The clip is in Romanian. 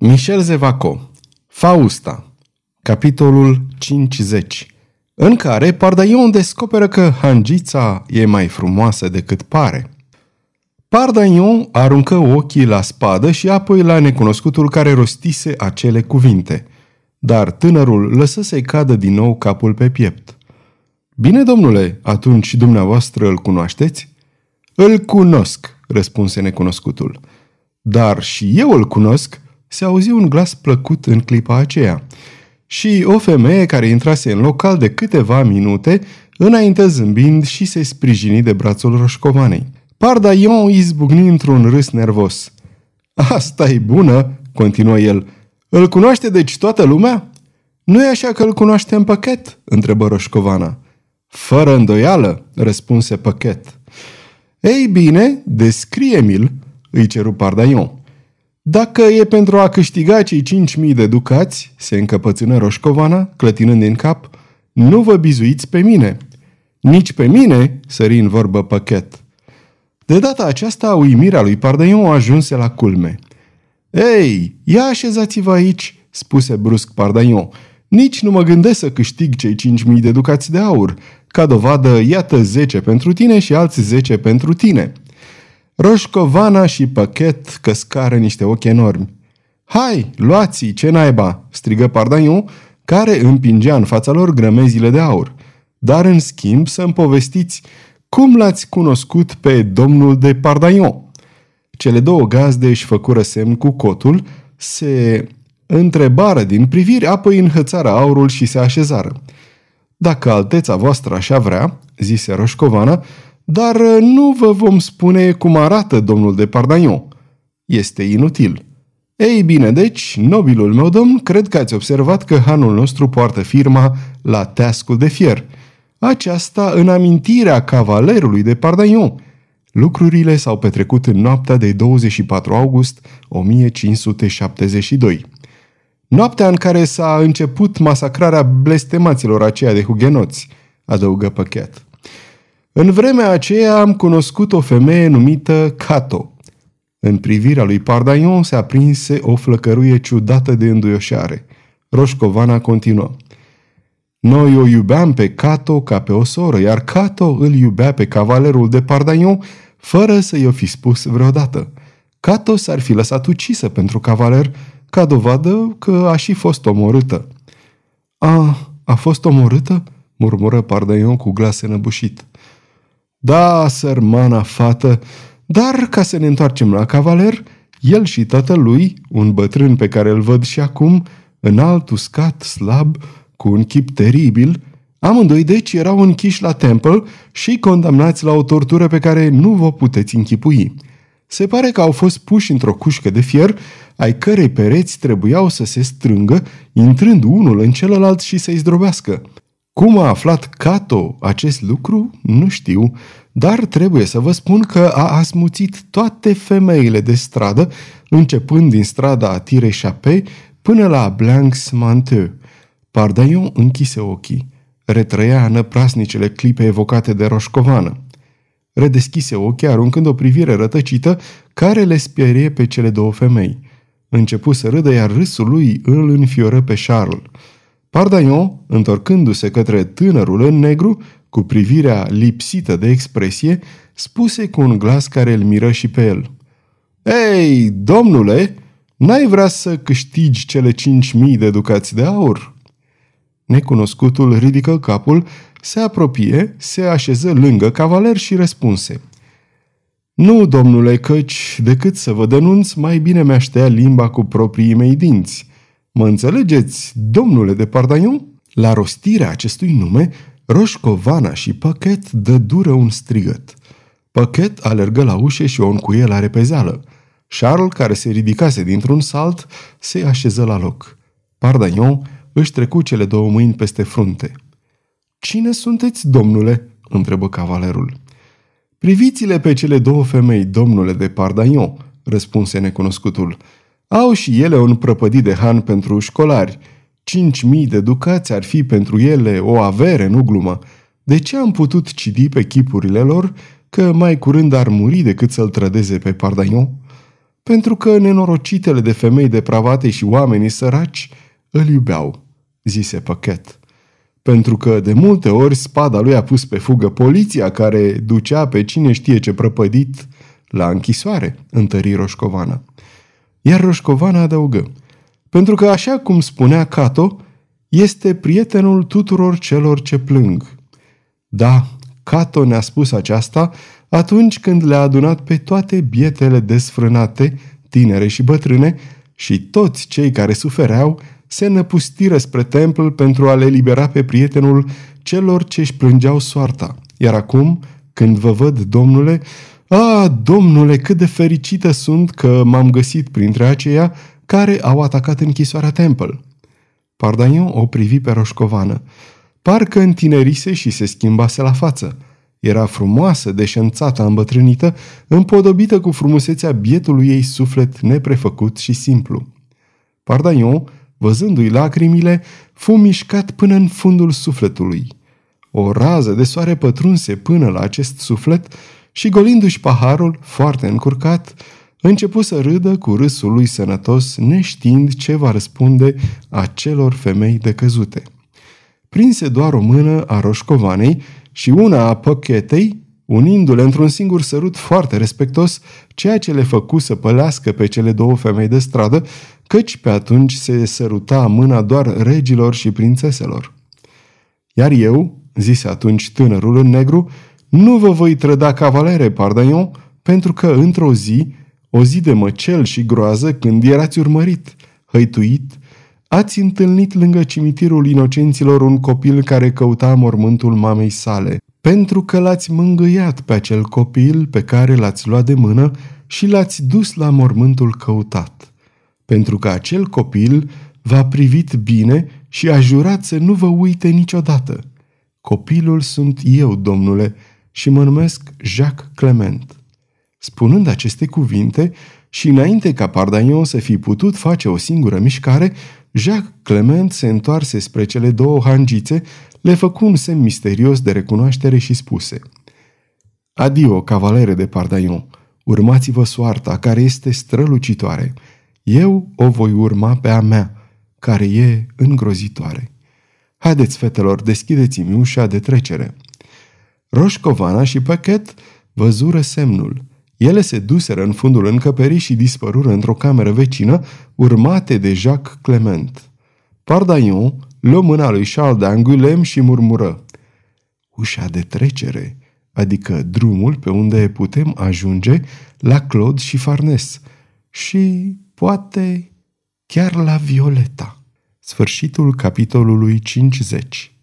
Michel Zevaco Fausta Capitolul 50 În care Pardaion descoperă că Hangița e mai frumoasă decât pare. Pardaion aruncă ochii la spadă și apoi la necunoscutul care rostise acele cuvinte. Dar tânărul lăsă să-i cadă din nou capul pe piept. Bine, domnule, atunci dumneavoastră îl cunoașteți? Îl cunosc, răspunse necunoscutul. Dar și eu îl cunosc, se auzi un glas plăcut în clipa aceea. Și o femeie care intrase în local de câteva minute, înainte zâmbind și se sprijini de brațul roșcovanei. Pardaion izbucni într-un râs nervos. asta e bună, continuă el. Îl cunoaște deci toată lumea? Nu e așa că îl cunoaște în pachet? întrebă Roșcovana. Fără îndoială, răspunse pachet. Ei bine, descrie-mi-l, îi ceru Pardaion. Dacă e pentru a câștiga cei 5.000 de ducați, se încăpățână Roșcovana, clătinând din cap, nu vă bizuiți pe mine. Nici pe mine, sări în vorbă pachet. De data aceasta, uimirea lui Pardaion ajunse la culme. Ei, ia așezați-vă aici, spuse brusc Pardaion. Nici nu mă gândesc să câștig cei 5.000 de ducați de aur. Ca dovadă, iată 10 pentru tine și alți 10 pentru tine. Roșcovana și Păchet căscară niște ochi enormi. Hai, luați ce naiba!" strigă Pardaiu, care împingea în fața lor grămezile de aur. Dar, în schimb, să-mi povestiți cum l-ați cunoscut pe domnul de Pardaiu. Cele două gazde își făcură semn cu cotul, se întrebară din priviri, apoi înhățară aurul și se așezară. Dacă alteța voastră așa vrea, zise Roșcovana, dar uh, nu vă vom spune cum arată domnul de Pardagnon. Este inutil. Ei bine, deci, nobilul meu domn, cred că ați observat că hanul nostru poartă firma la teascul de fier. Aceasta în amintirea cavalerului de Pardagnon. Lucrurile s-au petrecut în noaptea de 24 august 1572. Noaptea în care s-a început masacrarea blestemaților aceia de hugenoți, adăugă Păchet. În vremea aceea am cunoscut o femeie numită Cato. În privirea lui Pardaion se aprinse o flăcăruie ciudată de înduioșare. Roșcovana continuă. Noi o iubeam pe Cato ca pe o soră, iar Cato îl iubea pe cavalerul de Pardaion fără să i-o fi spus vreodată. Cato s-ar fi lăsat ucisă pentru cavaler, ca dovadă că a și fost omorâtă. A, a fost omorâtă?" murmură Pardaion cu glas înăbușit. Da, sărmana fată, dar ca să ne întoarcem la cavaler, el și tatălui, un bătrân pe care îl văd și acum, înalt, uscat, slab, cu un chip teribil, amândoi deci erau închiși la Temple și condamnați la o tortură pe care nu vă puteți închipui. Se pare că au fost puși într-o cușcă de fier, ai cărei pereți trebuiau să se strângă, intrând unul în celălalt și să-i zdrobească. Cum a aflat Cato acest lucru, nu știu, dar trebuie să vă spun că a asmuțit toate femeile de stradă, începând din strada Tire Chape până la Blancs Manteux. Pardaion închise ochii. Retrăia năprasnicele clipe evocate de Roșcovană. Redeschise ochii, aruncând o privire rătăcită care le sperie pe cele două femei. Începu să râdă, iar râsul lui îl înfioră pe Charles. Pardaion, întorcându-se către tânărul în negru, cu privirea lipsită de expresie, spuse cu un glas care îl miră și pe el. Ei, domnule, n-ai vrea să câștigi cele cinci mii de ducați de aur?" Necunoscutul ridică capul, se apropie, se așeză lângă cavaler și răspunse. Nu, domnule, căci, decât să vă denunț, mai bine mi-aș tăia limba cu proprii mei dinți. Mă înțelegeți, domnule de Pardaion? La rostirea acestui nume, Roșcovana și Păchet dă dură un strigăt. Păchet alergă la ușă și o încuie la repezeală. Charles, care se ridicase dintr-un salt, se așeză la loc. Pardaion își trecu cele două mâini peste frunte. Cine sunteți, domnule?" întrebă cavalerul. Priviți-le pe cele două femei, domnule de Pardaion," răspunse necunoscutul. Au și ele un prăpădit de han pentru școlari. Cinci mii de ducați ar fi pentru ele o avere, nu glumă. De ce am putut citi pe chipurile lor că mai curând ar muri decât să-l trădeze pe Pardaion? pentru că nenorocitele de femei depravate și oamenii săraci îl iubeau, zise Păchet. Pentru că de multe ori spada lui a pus pe fugă poliția care ducea pe cine știe ce prăpădit la închisoare, întări Roșcovana. Iar Roșcovana adăugă, pentru că așa cum spunea Cato, este prietenul tuturor celor ce plâng. Da, Cato ne-a spus aceasta atunci când le-a adunat pe toate bietele desfrânate, tinere și bătrâne, și toți cei care sufereau se năpustiră spre templu pentru a le libera pe prietenul celor ce își plângeau soarta. Iar acum, când vă văd, domnule, a, domnule, cât de fericită sunt că m-am găsit printre aceia care au atacat închisoarea Temple. Pardaion o privi pe roșcovană. Parcă întinerise și se schimbase la față. Era frumoasă, deșențată, îmbătrânită, împodobită cu frumusețea bietului ei suflet neprefăcut și simplu. Pardaion, văzându-i lacrimile, fu mișcat până în fundul sufletului. O rază de soare pătrunse până la acest suflet și golindu-și paharul, foarte încurcat, începu să râdă cu râsul lui sănătos, neștiind ce va răspunde acelor femei decăzute. Prinse doar o mână a roșcovanei și una a păchetei, unindu-le într-un singur sărut foarte respectos, ceea ce le făcu să pălească pe cele două femei de stradă, căci pe atunci se săruta mâna doar regilor și prințeselor. Iar eu, zise atunci tânărul în negru, nu vă voi trăda cavalere, Pardaion, pentru că într-o zi, o zi de măcel și groază, când erați urmărit, hăituit, ați întâlnit lângă cimitirul inocenților un copil care căuta mormântul mamei sale, pentru că l-ați mângâiat pe acel copil pe care l-ați luat de mână și l-ați dus la mormântul căutat. Pentru că acel copil v-a privit bine și a jurat să nu vă uite niciodată. Copilul sunt eu, domnule, și mă numesc Jacques Clement. Spunând aceste cuvinte, și înainte ca Pardagnon să fi putut face o singură mișcare, Jacques Clement se întoarse spre cele două hangițe, le făcu un semn misterios de recunoaștere și spuse Adio, cavalere de Pardaion, urmați-vă soarta, care este strălucitoare. Eu o voi urma pe a mea, care e îngrozitoare. Haideți, fetelor, deschideți-mi ușa de trecere. Roșcovana și Pachet văzură semnul. Ele se duseră în fundul încăperii și dispărură într-o cameră vecină, urmate de Jacques Clement. Pardaion luă mâna lui Charles d'Angulem și murmură Ușa de trecere, adică drumul pe unde putem ajunge la Claude și Farnes și, poate, chiar la Violeta. Sfârșitul capitolului 50